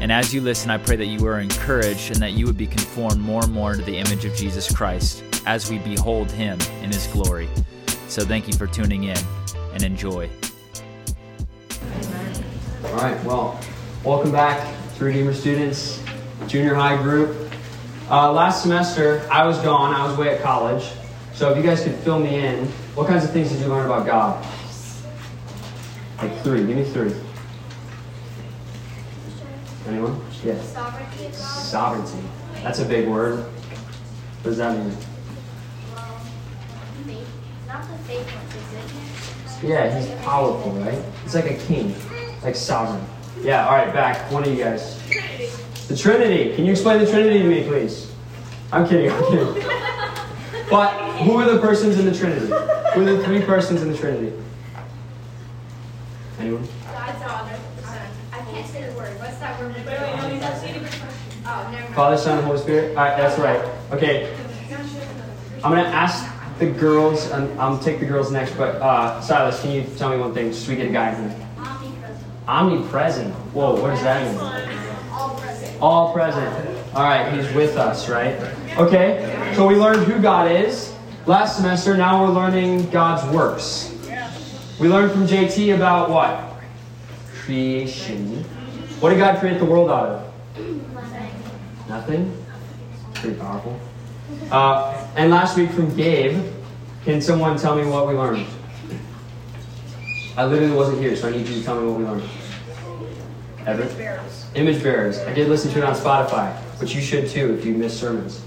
And as you listen, I pray that you are encouraged and that you would be conformed more and more into the image of Jesus Christ as we behold him in his glory. So thank you for tuning in and enjoy. All right, well, welcome back to Redeemer Students, junior high group. Uh, last semester, I was gone, I was away at college. So if you guys could fill me in, what kinds of things did you learn about God? Like three, give me three. Anyone? Yes. Sovereignty of God. Sovereignty. That's a big word. What does that mean? Well, faith. Not the faithfulness. Yeah, he's powerful, right? He's like a king, like sovereign. Yeah, all right, back. One of you guys. The Trinity. Can you explain the Trinity to me, please? I'm kidding, I'm kidding. But who are the persons in the Trinity? Who are the three persons in the Trinity? Anyone? God, Father, Son. I can't say the word. What's that word? Oh, never mind. Father, Son, Holy Spirit? All right, that's right. Okay, I'm going to ask the girls, and I'll take the girls next, but uh, Silas, can you tell me one thing, just we get a guy here? Omnipresent. Omnipresent. Whoa, what does that mean? All present. All present. All right, he's with us, right? Okay, so we learned who God is last semester. Now we're learning God's works. We learned from JT about what? Creation. What did God create the world out of? Nothing? Pretty powerful. Uh, and last week from Gabe, can someone tell me what we learned? I literally wasn't here, so I need you to tell me what we learned. Ever? Image bearers. I did listen to it on Spotify, but you should too if you miss sermons.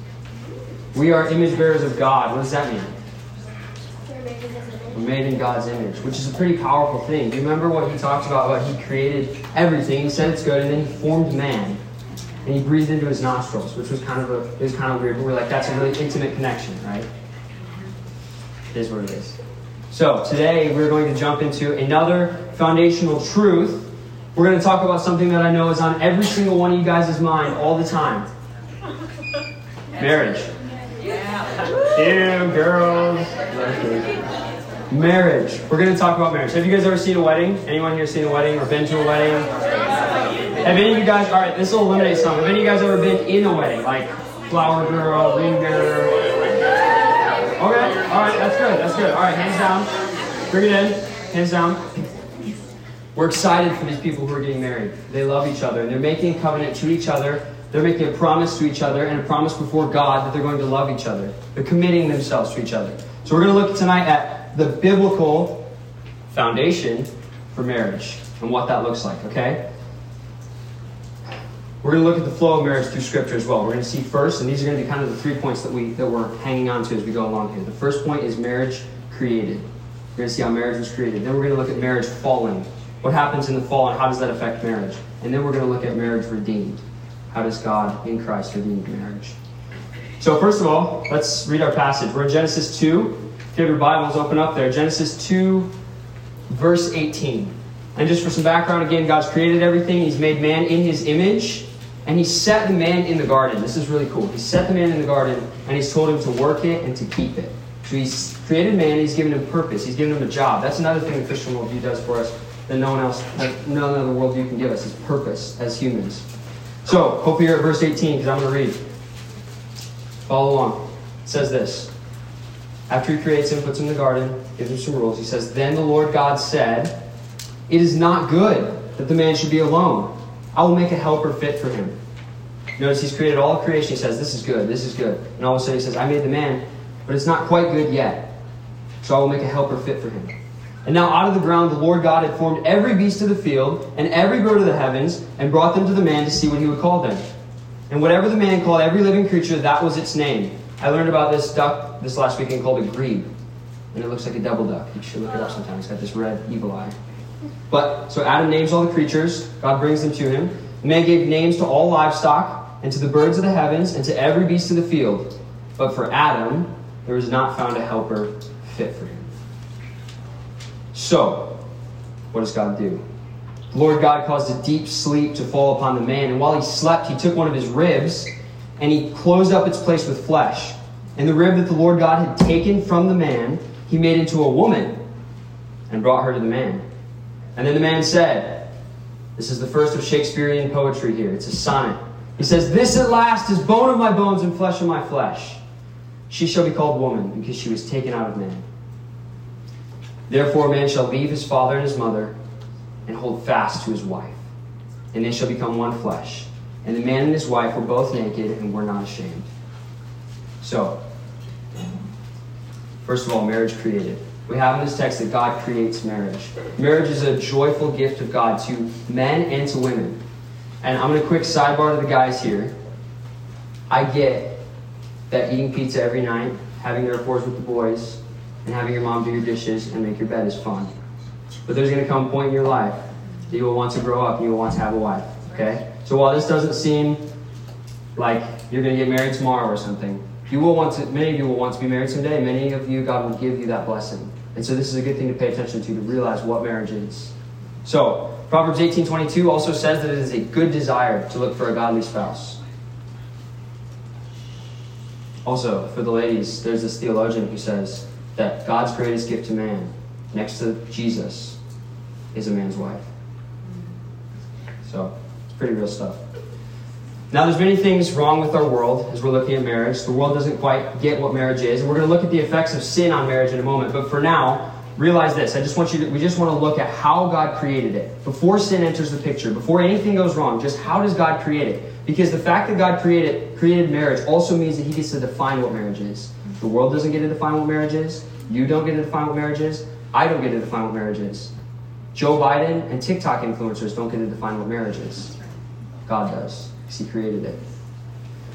We are image bearers of God. What does that mean? We're made in God's image, which is a pretty powerful thing. Do you remember what he talked about? About he created everything, he said it's good, and then he formed man, and he breathed into his nostrils, which was kind of a it was kind of weird. But we're like, that's a really intimate connection, right? It is what it is. So today we're going to jump into another foundational truth. We're going to talk about something that I know is on every single one of you guys' mind all the time. Marriage. Yeah. Ew, girls. Marriage. We're going to talk about marriage. Have you guys ever seen a wedding? Anyone here seen a wedding or been to a wedding? Have any of you guys, all right, this will eliminate some. Have any of you guys ever been in a wedding? Like flower girl, ring bearer? Okay, all right, that's good, that's good. All right, hands down. Bring it in. Hands down. We're excited for these people who are getting married. They love each other, and they're making a covenant to each other. They're making a promise to each other and a promise before God that they're going to love each other. They're committing themselves to each other. So we're going to look tonight at the biblical foundation for marriage and what that looks like, okay? We're going to look at the flow of marriage through Scripture as well. We're going to see first, and these are going to be kind of the three points that we that we're hanging on to as we go along here. The first point is marriage created. We're going to see how marriage was created. Then we're going to look at marriage falling. What happens in the fall, and how does that affect marriage? And then we're going to look at marriage redeemed. How does God in Christ redeem marriage? So first of all, let's read our passage. We're in Genesis 2. If you have your Bibles, open up there. Genesis 2, verse 18. And just for some background, again, God's created everything. He's made man in his image. And he set the man in the garden. This is really cool. He set the man in the garden and he's told him to work it and to keep it. So he's created man, he's given him purpose, he's given him a job. That's another thing the Christian worldview does for us that no one else, that none other worldview can give us, is purpose as humans. So, hopefully you're at verse 18 because I'm going to read. Follow along. It says this. After he creates him, puts him in the garden, gives him some rules, he says, Then the Lord God said, It is not good that the man should be alone. I will make a helper fit for him. Notice he's created all creation. He says, This is good, this is good. And all of a sudden he says, I made the man, but it's not quite good yet. So I will make a helper fit for him. And now out of the ground the Lord God had formed every beast of the field and every bird of the heavens and brought them to the man to see what he would call them. And whatever the man called every living creature, that was its name. I learned about this duck this last weekend called a grebe. And it looks like a double duck. You should look it up sometime. It's got this red evil eye. But so Adam names all the creatures. God brings them to him. The man gave names to all livestock and to the birds of the heavens and to every beast of the field. But for Adam, there was not found a helper fit for him. So, what does God do? The Lord God caused a deep sleep to fall upon the man, and while he slept, he took one of his ribs and he closed up its place with flesh. And the rib that the Lord God had taken from the man, he made into a woman and brought her to the man. And then the man said, This is the first of Shakespearean poetry here. It's a sonnet. He says, This at last is bone of my bones and flesh of my flesh. She shall be called woman because she was taken out of man. Therefore, man shall leave his father and his mother and hold fast to his wife, and they shall become one flesh. And the man and his wife were both naked and were not ashamed. So, first of all, marriage created. We have in this text that God creates marriage. Marriage is a joyful gift of God to men and to women. And I'm going to quick sidebar to the guys here. I get that eating pizza every night, having intercourse with the boys, and having your mom do your dishes and make your bed is fun. But there's going to come a point in your life that you will want to grow up and you will want to have a wife. Okay? So while this doesn't seem like you're going to get married tomorrow or something, you will want to, many of you will want to be married someday. Many of you, God will give you that blessing. And so this is a good thing to pay attention to, to realize what marriage is. So, Proverbs 18.22 also says that it is a good desire to look for a godly spouse. Also, for the ladies, there's this theologian who says that God's greatest gift to man, next to Jesus, is a man's wife. So, it's pretty real stuff. Now, there's many things wrong with our world as we're looking at marriage. The world doesn't quite get what marriage is, and we're going to look at the effects of sin on marriage in a moment. But for now, realize this. I just want you to, we just want to look at how God created it. Before sin enters the picture, before anything goes wrong, just how does God create it? Because the fact that God created, created marriage also means that He gets to define what marriage is. The world doesn't get to define what marriage is. You don't get to define what marriage is. I don't get to define what marriage is. Joe Biden and TikTok influencers don't get to define what marriage is. God does, because He created it.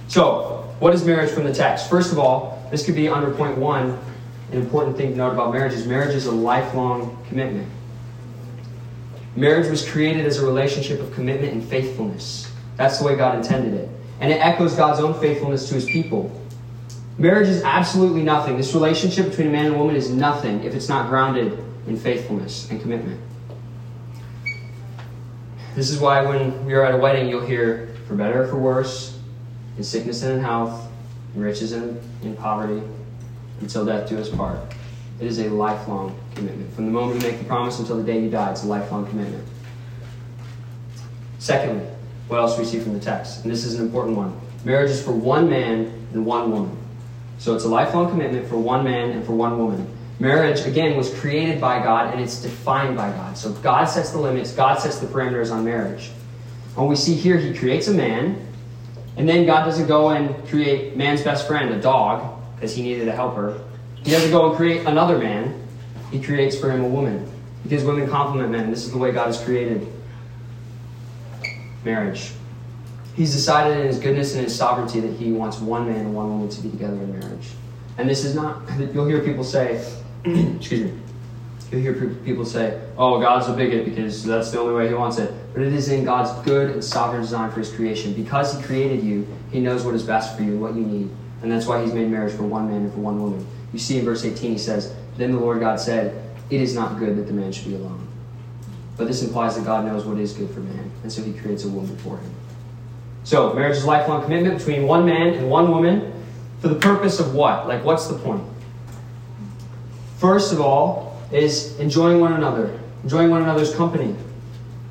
So, what is marriage from the text? First of all, this could be under point one. An important thing to note about marriage is marriage is a lifelong commitment. Marriage was created as a relationship of commitment and faithfulness. That's the way God intended it. And it echoes God's own faithfulness to his people. Marriage is absolutely nothing. This relationship between a man and a woman is nothing if it's not grounded in faithfulness and commitment. This is why when we are at a wedding, you'll hear, for better or for worse, in sickness and in health, in riches and in poverty, until death do us part. It is a lifelong commitment. From the moment you make the promise until the day you die, it's a lifelong commitment. Secondly, what else we see from the text? And this is an important one. Marriage is for one man and one woman. So it's a lifelong commitment for one man and for one woman. Marriage, again, was created by God and it's defined by God. So God sets the limits, God sets the parameters on marriage. When we see here, He creates a man, and then God doesn't go and create man's best friend, a dog, because he needed a helper. He doesn't go and create another man, He creates for him a woman. Because women complement men. This is the way God has created marriage. He's decided in His goodness and His sovereignty that He wants one man and one woman to be together in marriage. And this is not, you'll hear people say, excuse me, you'll hear people say, oh, God's a bigot because that's the only way He wants it. But it is in God's good and sovereign design for His creation. Because He created you, He knows what is best for you and what you need. And that's why He's made marriage for one man and for one woman. You see in verse 18, He says, Then the Lord God said, It is not good that the man should be alone. But this implies that God knows what is good for man, and so He creates a woman for him. So, marriage is a lifelong commitment between one man and one woman for the purpose of what? Like, what's the point? First of all, is enjoying one another, enjoying one another's company.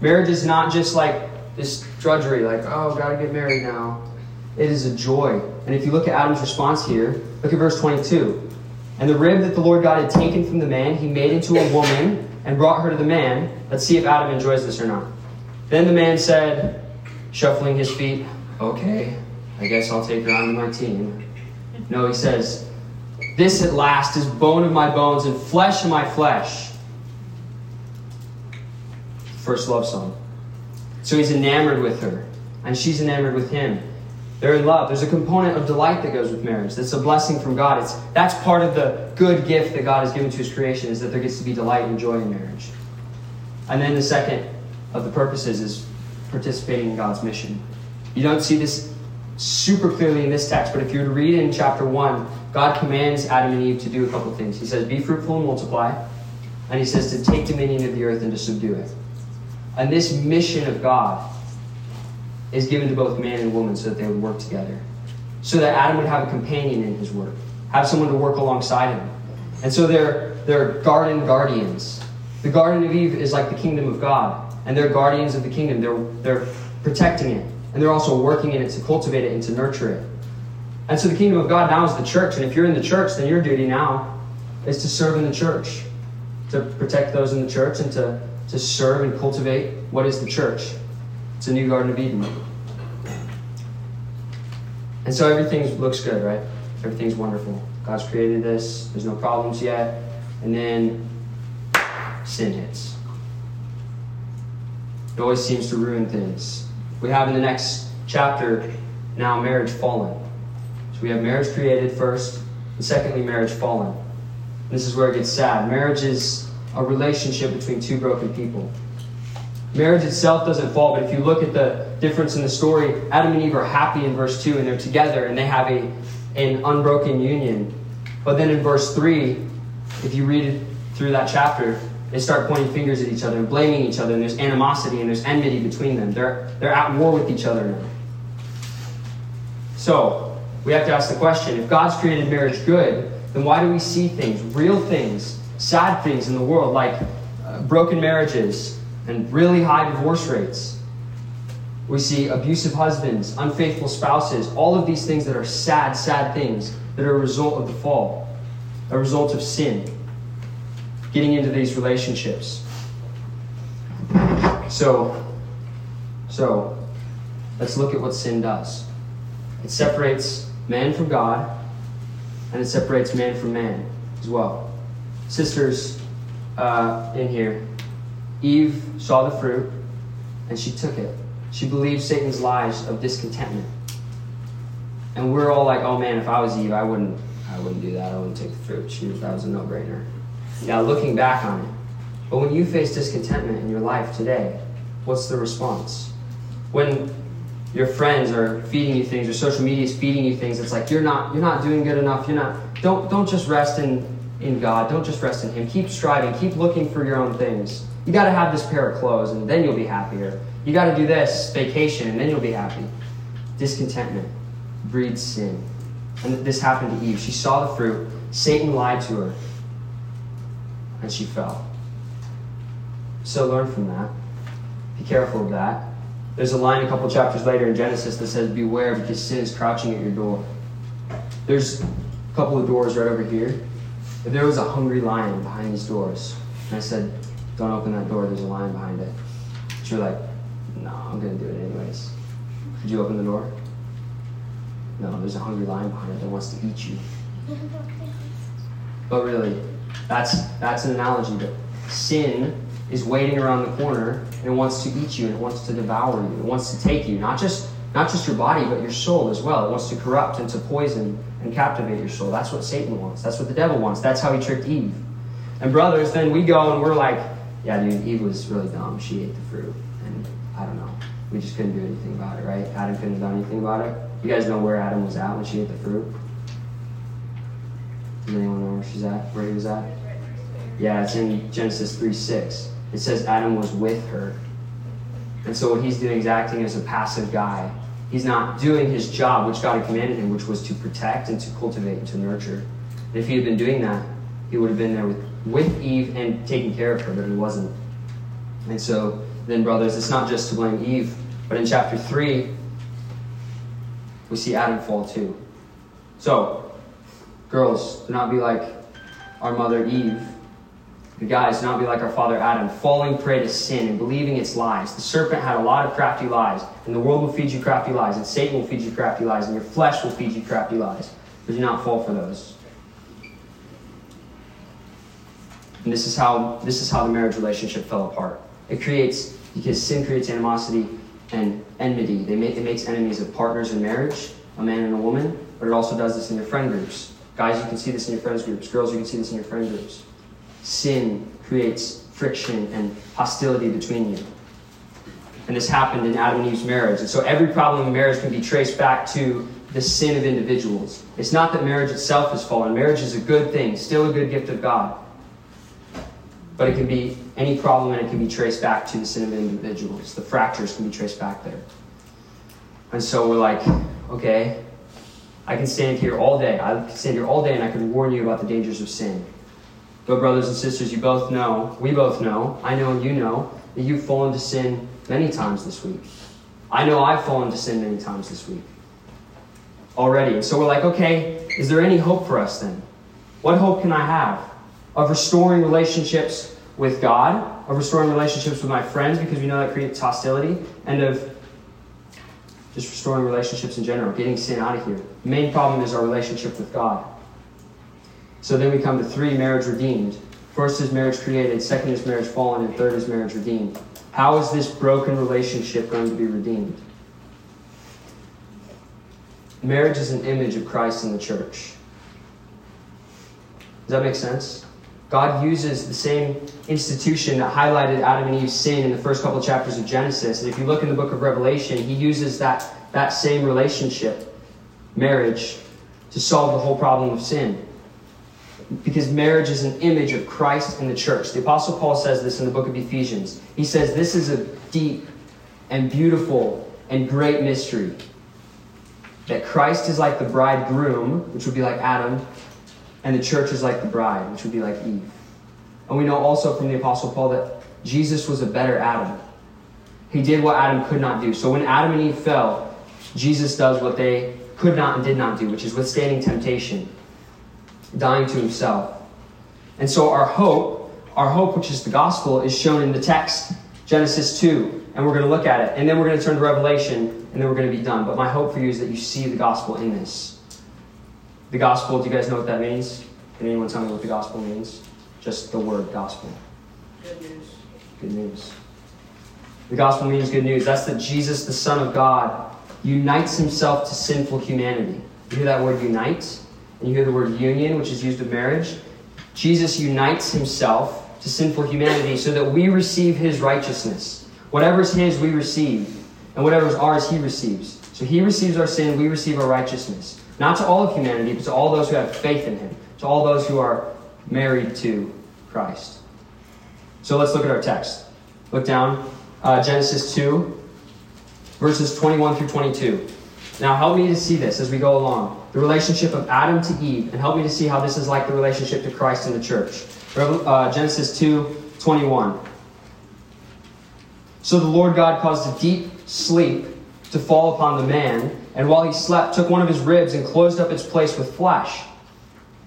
Marriage is not just like this drudgery, like, oh, gotta get married now. It is a joy. And if you look at Adam's response here, look at verse 22. And the rib that the Lord God had taken from the man, he made into a woman and brought her to the man. Let's see if Adam enjoys this or not. Then the man said, shuffling his feet, okay, I guess I'll take her onto my team. No, he says, This at last is bone of my bones and flesh of my flesh. First love song. So he's enamored with her, and she's enamored with him. They're in love. There's a component of delight that goes with marriage. That's a blessing from God. It's, that's part of the good gift that God has given to his creation, is that there gets to be delight and joy in marriage. And then the second of the purposes is participating in God's mission. You don't see this super clearly in this text, but if you were to read in chapter 1, God commands Adam and Eve to do a couple things. He says, Be fruitful and multiply. And he says to take dominion of the earth and to subdue it. And this mission of God is given to both man and woman so that they would work together. So that Adam would have a companion in his work, have someone to work alongside him. And so they're, they're garden guardians. The Garden of Eve is like the kingdom of God, and they're guardians of the kingdom. They're, they're protecting it, and they're also working in it to cultivate it and to nurture it. And so the kingdom of God now is the church, and if you're in the church, then your duty now is to serve in the church, to protect those in the church, and to, to serve and cultivate what is the church. It's a new Garden of Eden. And so everything looks good, right? Everything's wonderful. God's created this, there's no problems yet. And then sin hits. It always seems to ruin things. We have in the next chapter now marriage fallen. So we have marriage created first, and secondly, marriage fallen. This is where it gets sad. Marriage is a relationship between two broken people. Marriage itself doesn't fall, but if you look at the difference in the story, Adam and Eve are happy in verse 2 and they're together and they have a, an unbroken union. But then in verse 3, if you read it through that chapter, they start pointing fingers at each other and blaming each other, and there's animosity and there's enmity between them. They're, they're at war with each other now. So, we have to ask the question if God's created marriage good, then why do we see things, real things, sad things in the world, like uh, broken marriages and really high divorce rates? We see abusive husbands, unfaithful spouses, all of these things that are sad, sad things that are a result of the fall, a result of sin getting into these relationships. So, so let's look at what sin does. It separates man from God, and it separates man from man as well. Sisters uh, in here, Eve saw the fruit and she took it. She believed Satan's lies of discontentment. And we're all like, oh man, if I was Eve, I wouldn't I wouldn't do that. I wouldn't take the fruit. She, that was a no-brainer. Now, looking back on it, but when you face discontentment in your life today, what's the response? When your friends are feeding you things, or social media is feeding you things, it's like you're not you're not doing good enough. You're not. Don't don't just rest in in God. Don't just rest in Him. Keep striving. Keep looking for your own things. You got to have this pair of clothes, and then you'll be happier. You got to do this vacation, and then you'll be happy. Discontentment breeds sin, and this happened to Eve. She saw the fruit. Satan lied to her and she fell. So learn from that. Be careful of that. There's a line a couple chapters later in Genesis that says, Beware because sin is crouching at your door. There's a couple of doors right over here. If there was a hungry lion behind these doors, and I said, Don't open that door, there's a lion behind it. But you're like, No, I'm going to do it anyways. Could you open the door? No, there's a hungry lion behind it that wants to eat you. But really, that's, that's an analogy that sin is waiting around the corner and wants to eat you and it wants to devour you. It wants to take you, not just, not just your body, but your soul as well. It wants to corrupt and to poison and captivate your soul. That's what Satan wants. That's what the devil wants. That's how he tricked Eve. And brothers, then we go and we're like, yeah, dude, Eve was really dumb. She ate the fruit. And I don't know. We just couldn't do anything about it, right? Adam couldn't have done anything about it. You guys know where Adam was at when she ate the fruit? Does anyone know where she's at? Where he was at? Yeah, it's in Genesis 3 6. It says Adam was with her. And so what he's doing is acting as a passive guy. He's not doing his job, which God had commanded him, which was to protect and to cultivate and to nurture. And if he had been doing that, he would have been there with, with Eve and taking care of her, but he wasn't. And so then, brothers, it's not just to blame Eve, but in chapter 3, we see Adam fall too. So, girls, do not be like our mother Eve. The guys, not be like our father Adam, falling prey to sin and believing its lies. The serpent had a lot of crafty lies, and the world will feed you crafty lies, and Satan will feed you crafty lies, and your flesh will feed you crafty lies. But do not fall for those. And this is how this is how the marriage relationship fell apart. It creates because sin creates animosity and enmity. They make, it makes enemies of partners in marriage, a man and a woman, but it also does this in your friend groups. Guys, you can see this in your friends groups. Girls, you can see this in your friend groups. Sin creates friction and hostility between you. And this happened in Adam and Eve's marriage. And so every problem in marriage can be traced back to the sin of individuals. It's not that marriage itself is fallen. Marriage is a good thing, still a good gift of God. But it can be any problem and it can be traced back to the sin of individuals. The fractures can be traced back there. And so we're like, okay, I can stand here all day. I can stand here all day and I can warn you about the dangers of sin. But, brothers and sisters, you both know, we both know, I know and you know, that you've fallen to sin many times this week. I know I've fallen to sin many times this week already. So we're like, okay, is there any hope for us then? What hope can I have of restoring relationships with God, of restoring relationships with my friends because we know that creates hostility, and of just restoring relationships in general, getting sin out of here. The main problem is our relationship with God. So then we come to three marriage redeemed. First is marriage created, second is marriage fallen, and third is marriage redeemed. How is this broken relationship going to be redeemed? Marriage is an image of Christ in the church. Does that make sense? God uses the same institution that highlighted Adam and Eve's sin in the first couple of chapters of Genesis. And if you look in the book of Revelation, he uses that, that same relationship, marriage, to solve the whole problem of sin. Because marriage is an image of Christ and the church. The Apostle Paul says this in the book of Ephesians. He says, This is a deep and beautiful and great mystery. That Christ is like the bridegroom, which would be like Adam, and the church is like the bride, which would be like Eve. And we know also from the Apostle Paul that Jesus was a better Adam. He did what Adam could not do. So when Adam and Eve fell, Jesus does what they could not and did not do, which is withstanding temptation, dying to himself. And so our hope, our hope, which is the gospel, is shown in the text, Genesis 2. And we're going to look at it. And then we're going to turn to Revelation, and then we're going to be done. But my hope for you is that you see the gospel in this. The gospel, do you guys know what that means? Can anyone tell me what the gospel means? Just the word gospel. Good news. Good news. The gospel means good news. That's that Jesus, the Son of God, unites himself to sinful humanity. You hear that word unite? And you hear the word union, which is used of marriage. Jesus unites himself to sinful humanity so that we receive his righteousness. Whatever's his, we receive. And whatever's ours, he receives. So he receives our sin, we receive our righteousness. Not to all of humanity, but to all those who have faith in him, to all those who are married to Christ. So let's look at our text. Look down, uh, Genesis 2, verses 21 through 22. Now, help me to see this as we go along. The relationship of Adam to Eve, and help me to see how this is like the relationship to Christ in the church. Uh, Genesis 2, 21. So the Lord God caused a deep sleep to fall upon the man, and while he slept, took one of his ribs and closed up its place with flesh.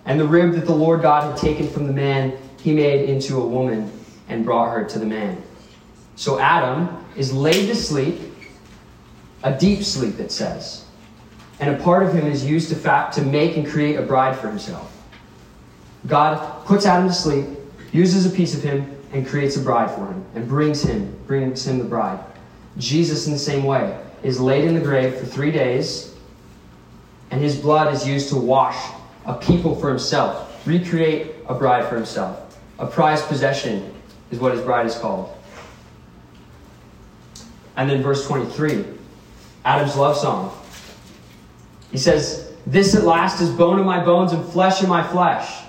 And the rib that the Lord God had taken from the man, he made into a woman and brought her to the man. So Adam is laid to sleep, a deep sleep, it says. And a part of him is used to, fa- to make and create a bride for himself. God puts Adam to sleep, uses a piece of him, and creates a bride for him, and brings him, brings him the bride. Jesus, in the same way, is laid in the grave for three days, and his blood is used to wash a people for himself, recreate a bride for himself. A prized possession is what his bride is called. And then verse 23, Adam's love song. He says, This at last is bone of my bones and flesh of my flesh.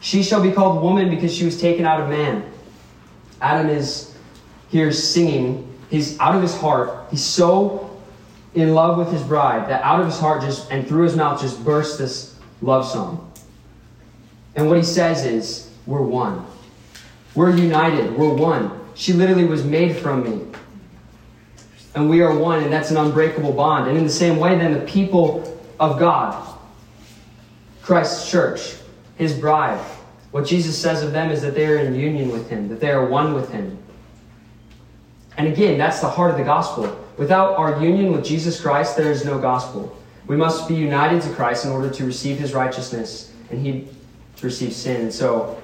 She shall be called woman because she was taken out of man. Adam is here singing He's out of his heart. He's so in love with his bride that out of his heart just and through his mouth just bursts this love song. And what he says is, We're one. We're united. We're one. She literally was made from me. And we are one, and that's an unbreakable bond. And in the same way, then, the people of God, Christ's church, his bride, what Jesus says of them is that they are in union with him, that they are one with him. And again, that's the heart of the gospel. Without our union with Jesus Christ, there is no gospel. We must be united to Christ in order to receive his righteousness and he to receive sin. And so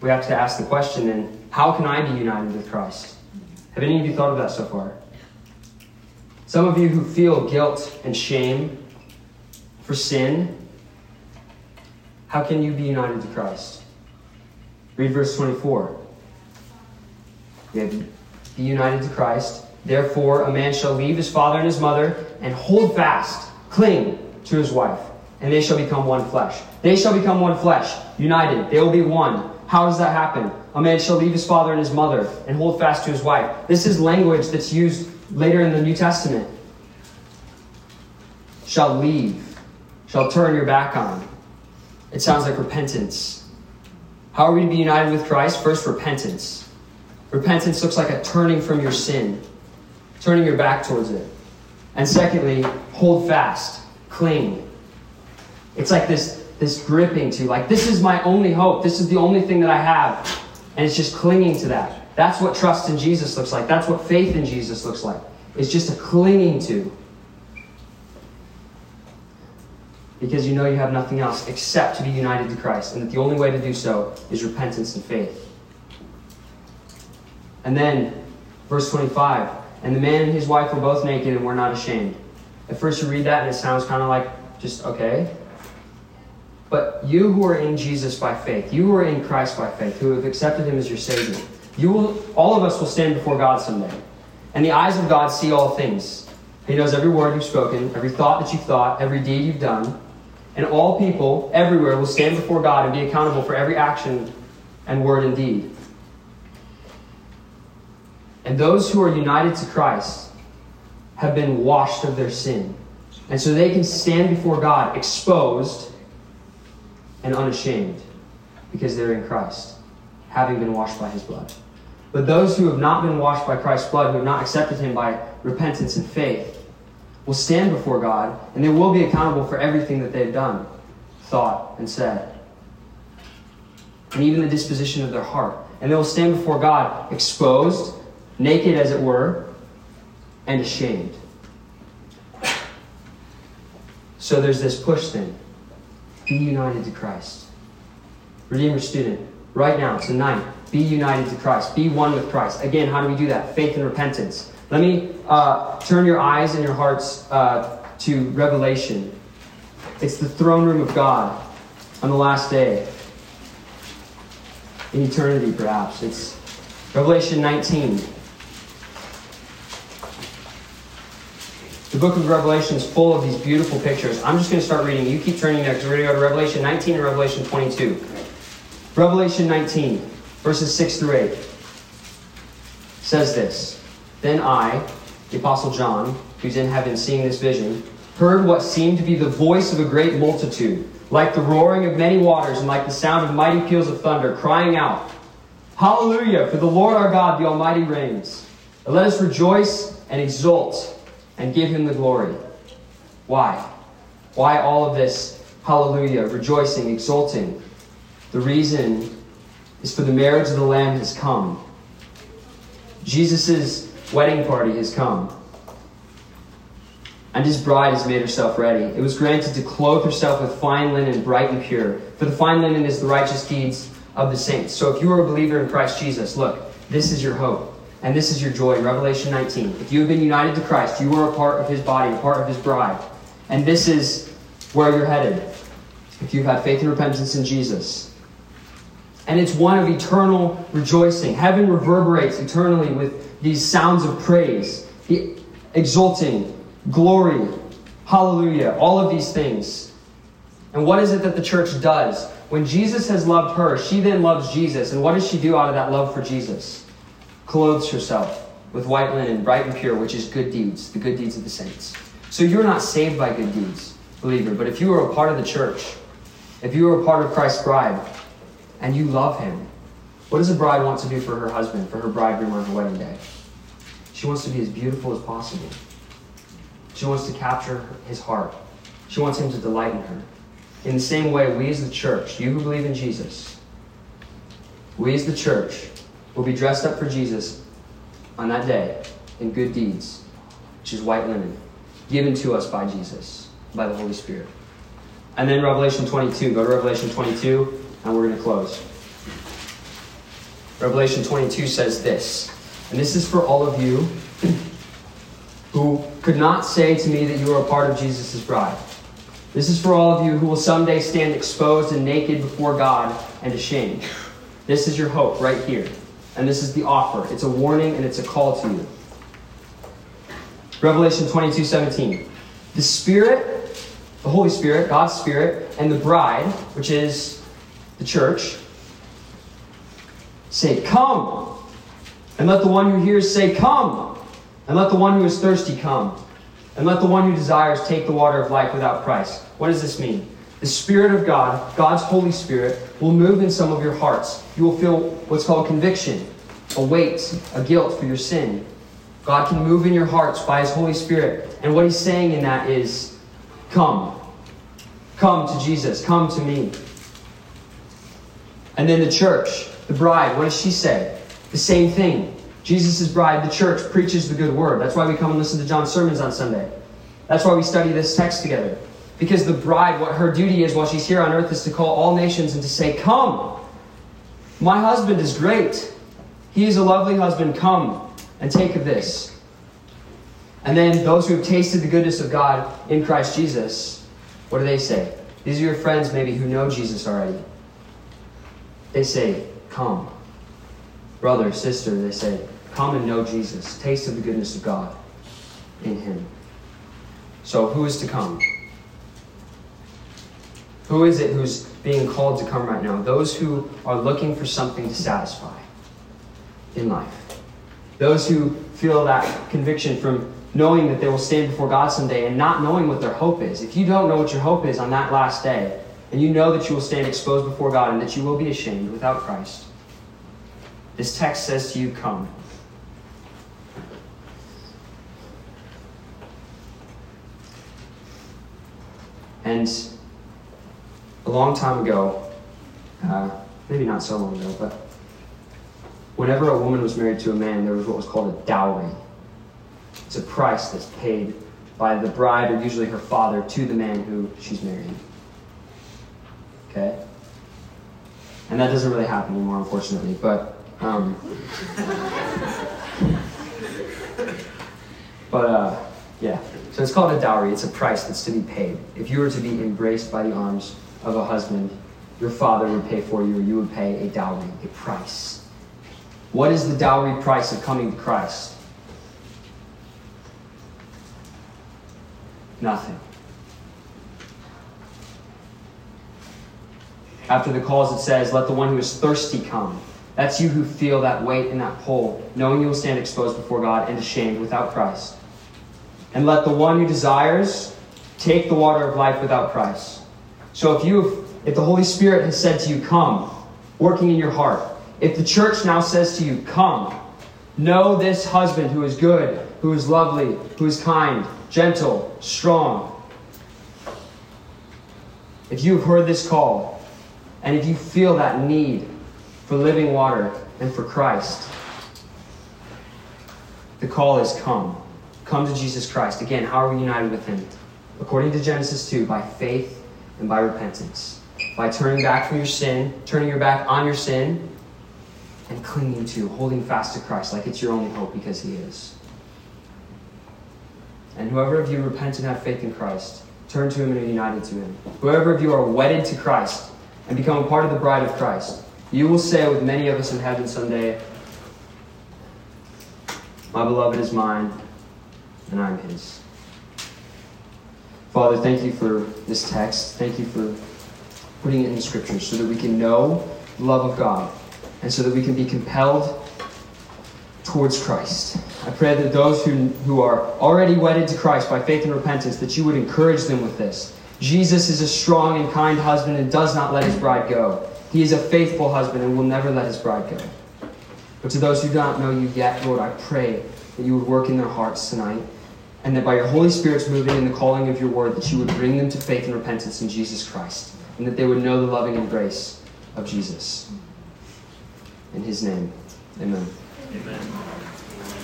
we have to ask the question then, how can I be united with Christ? Have any of you thought of that so far? Some of you who feel guilt and shame for sin, how can you be united to Christ? Read verse 24. Be united to Christ. Therefore, a man shall leave his father and his mother and hold fast, cling to his wife, and they shall become one flesh. They shall become one flesh, united. They will be one. How does that happen? A man shall leave his father and his mother and hold fast to his wife. This is language that's used later in the New Testament. Shall leave, shall turn your back on. It sounds like repentance. How are we to be united with Christ? First, repentance. Repentance looks like a turning from your sin, turning your back towards it. And secondly, hold fast, cling. It's like this, this gripping to, like, this is my only hope. This is the only thing that I have. And it's just clinging to that. That's what trust in Jesus looks like. That's what faith in Jesus looks like. It's just a clinging to. Because you know you have nothing else except to be united to Christ. And that the only way to do so is repentance and faith. And then, verse 25 And the man and his wife were both naked and were not ashamed. At first, you read that and it sounds kind of like just okay. But you who are in Jesus by faith, you who are in Christ by faith, who have accepted him as your Savior, you will, all of us will stand before God someday. And the eyes of God see all things. He knows every word you've spoken, every thought that you've thought, every deed you've done. And all people everywhere will stand before God and be accountable for every action and word and deed. And those who are united to Christ have been washed of their sin. And so they can stand before God exposed and unashamed because they're in Christ, having been washed by his blood. But those who have not been washed by Christ's blood, who have not accepted him by repentance and faith, will stand before God and they will be accountable for everything that they've done, thought, and said. And even the disposition of their heart. And they will stand before God exposed, naked as it were, and ashamed. So there's this push thing be united to Christ. Redeemer student, right now, tonight, be united to Christ. Be one with Christ. Again, how do we do that? Faith and repentance. Let me uh, turn your eyes and your hearts uh, to Revelation. It's the throne room of God on the last day. In eternity, perhaps. It's Revelation 19. The book of Revelation is full of these beautiful pictures. I'm just going to start reading. You keep turning there because we're going to go to Revelation 19 and Revelation 22. Revelation 19, verses 6 through 8 says this Then I, the Apostle John, who's in heaven seeing this vision, heard what seemed to be the voice of a great multitude, like the roaring of many waters and like the sound of mighty peals of thunder, crying out, Hallelujah, for the Lord our God, the Almighty reigns. And let us rejoice and exult and give him the glory. Why? Why all of this hallelujah, rejoicing, exulting? The reason is for the marriage of the Lamb has come. Jesus' wedding party has come. And his bride has made herself ready. It was granted to clothe herself with fine linen, bright and pure. For the fine linen is the righteous deeds of the saints. So if you are a believer in Christ Jesus, look, this is your hope. And this is your joy. Revelation 19. If you have been united to Christ, you are a part of his body, a part of his bride. And this is where you're headed. If you've had faith and repentance in Jesus. And it's one of eternal rejoicing. Heaven reverberates eternally with these sounds of praise, the exulting, glory, hallelujah, all of these things. And what is it that the church does? When Jesus has loved her, she then loves Jesus. And what does she do out of that love for Jesus? clothes herself with white linen, bright and pure, which is good deeds, the good deeds of the saints. So you're not saved by good deeds, believer, but if you are a part of the church, if you are a part of Christ's bride, and you love him, what does a bride want to do for her husband, for her bridegroom on her wedding day? She wants to be as beautiful as possible. She wants to capture his heart. She wants him to delight in her. In the same way, we as the church, you who believe in Jesus, we as the church will be dressed up for Jesus on that day in good deeds, which is white linen, given to us by Jesus, by the Holy Spirit. And then Revelation 22. Go to Revelation 22, and we're going to close. Revelation 22 says this, and this is for all of you who could not say to me that you are a part of Jesus' bride. This is for all of you who will someday stand exposed and naked before God and ashamed. This is your hope right here. And this is the offer. It's a warning and it's a call to you. Revelation 22 17. The Spirit, the Holy Spirit, God's Spirit, and the bride, which is the church, say, Come. And let the one who hears say, Come. And let the one who is thirsty come. And let the one who desires take the water of life without price. What does this mean? The Spirit of God, God's Holy Spirit, will move in some of your hearts. You will feel what's called conviction, a weight, a guilt for your sin. God can move in your hearts by His Holy Spirit. And what He's saying in that is, Come. Come to Jesus. Come to me. And then the church, the bride, what does she say? The same thing. Jesus' bride, the church, preaches the good word. That's why we come and listen to John's sermons on Sunday. That's why we study this text together. Because the bride, what her duty is while she's here on earth is to call all nations and to say, Come! My husband is great. He is a lovely husband. Come and take of this. And then those who have tasted the goodness of God in Christ Jesus, what do they say? These are your friends, maybe, who know Jesus already. They say, Come. Brother, sister, they say, Come and know Jesus. Taste of the goodness of God in Him. So, who is to come? Who is it who's being called to come right now? Those who are looking for something to satisfy in life. Those who feel that conviction from knowing that they will stand before God someday and not knowing what their hope is. If you don't know what your hope is on that last day, and you know that you will stand exposed before God and that you will be ashamed without Christ, this text says to you, Come. And a long time ago, uh, maybe not so long ago, but whenever a woman was married to a man, there was what was called a dowry. It's a price that's paid by the bride or usually her father to the man who she's marrying. Okay? And that doesn't really happen anymore, unfortunately, but. Um, but, uh, yeah. So it's called a dowry. It's a price that's to be paid. If you were to be embraced by the arms of a husband, your father would pay for you, or you would pay a dowry, a price. What is the dowry price of coming to Christ? Nothing. After the calls, it says, Let the one who is thirsty come. That's you who feel that weight and that pull, knowing you will stand exposed before God and ashamed without Christ. And let the one who desires take the water of life without price. So if you if the Holy Spirit has said to you, Come, working in your heart, if the church now says to you, Come, know this husband who is good, who is lovely, who is kind, gentle, strong. If you have heard this call, and if you feel that need for living water and for Christ, the call is come. Come to Jesus Christ. Again, how are we united with Him? According to Genesis 2, by faith and by repentance. By turning back from your sin, turning your back on your sin, and clinging to, holding fast to Christ like it's your only hope because He is. And whoever of you repent and have faith in Christ, turn to Him and are united to Him. Whoever of you are wedded to Christ and become a part of the bride of Christ, you will say with many of us in heaven someday, My beloved is mine, and I'm His. Father, thank you for this text. Thank you for putting it in the scriptures so that we can know the love of God and so that we can be compelled towards Christ. I pray that those who, who are already wedded to Christ by faith and repentance, that you would encourage them with this. Jesus is a strong and kind husband and does not let his bride go. He is a faithful husband and will never let his bride go. But to those who do not know you yet, Lord, I pray that you would work in their hearts tonight and that by your Holy Spirit's moving and the calling of your word, that you would bring them to faith and repentance in Jesus Christ, and that they would know the loving embrace of Jesus. In his name, amen. Amen.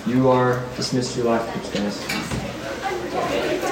You are dismissed your life groups, guys.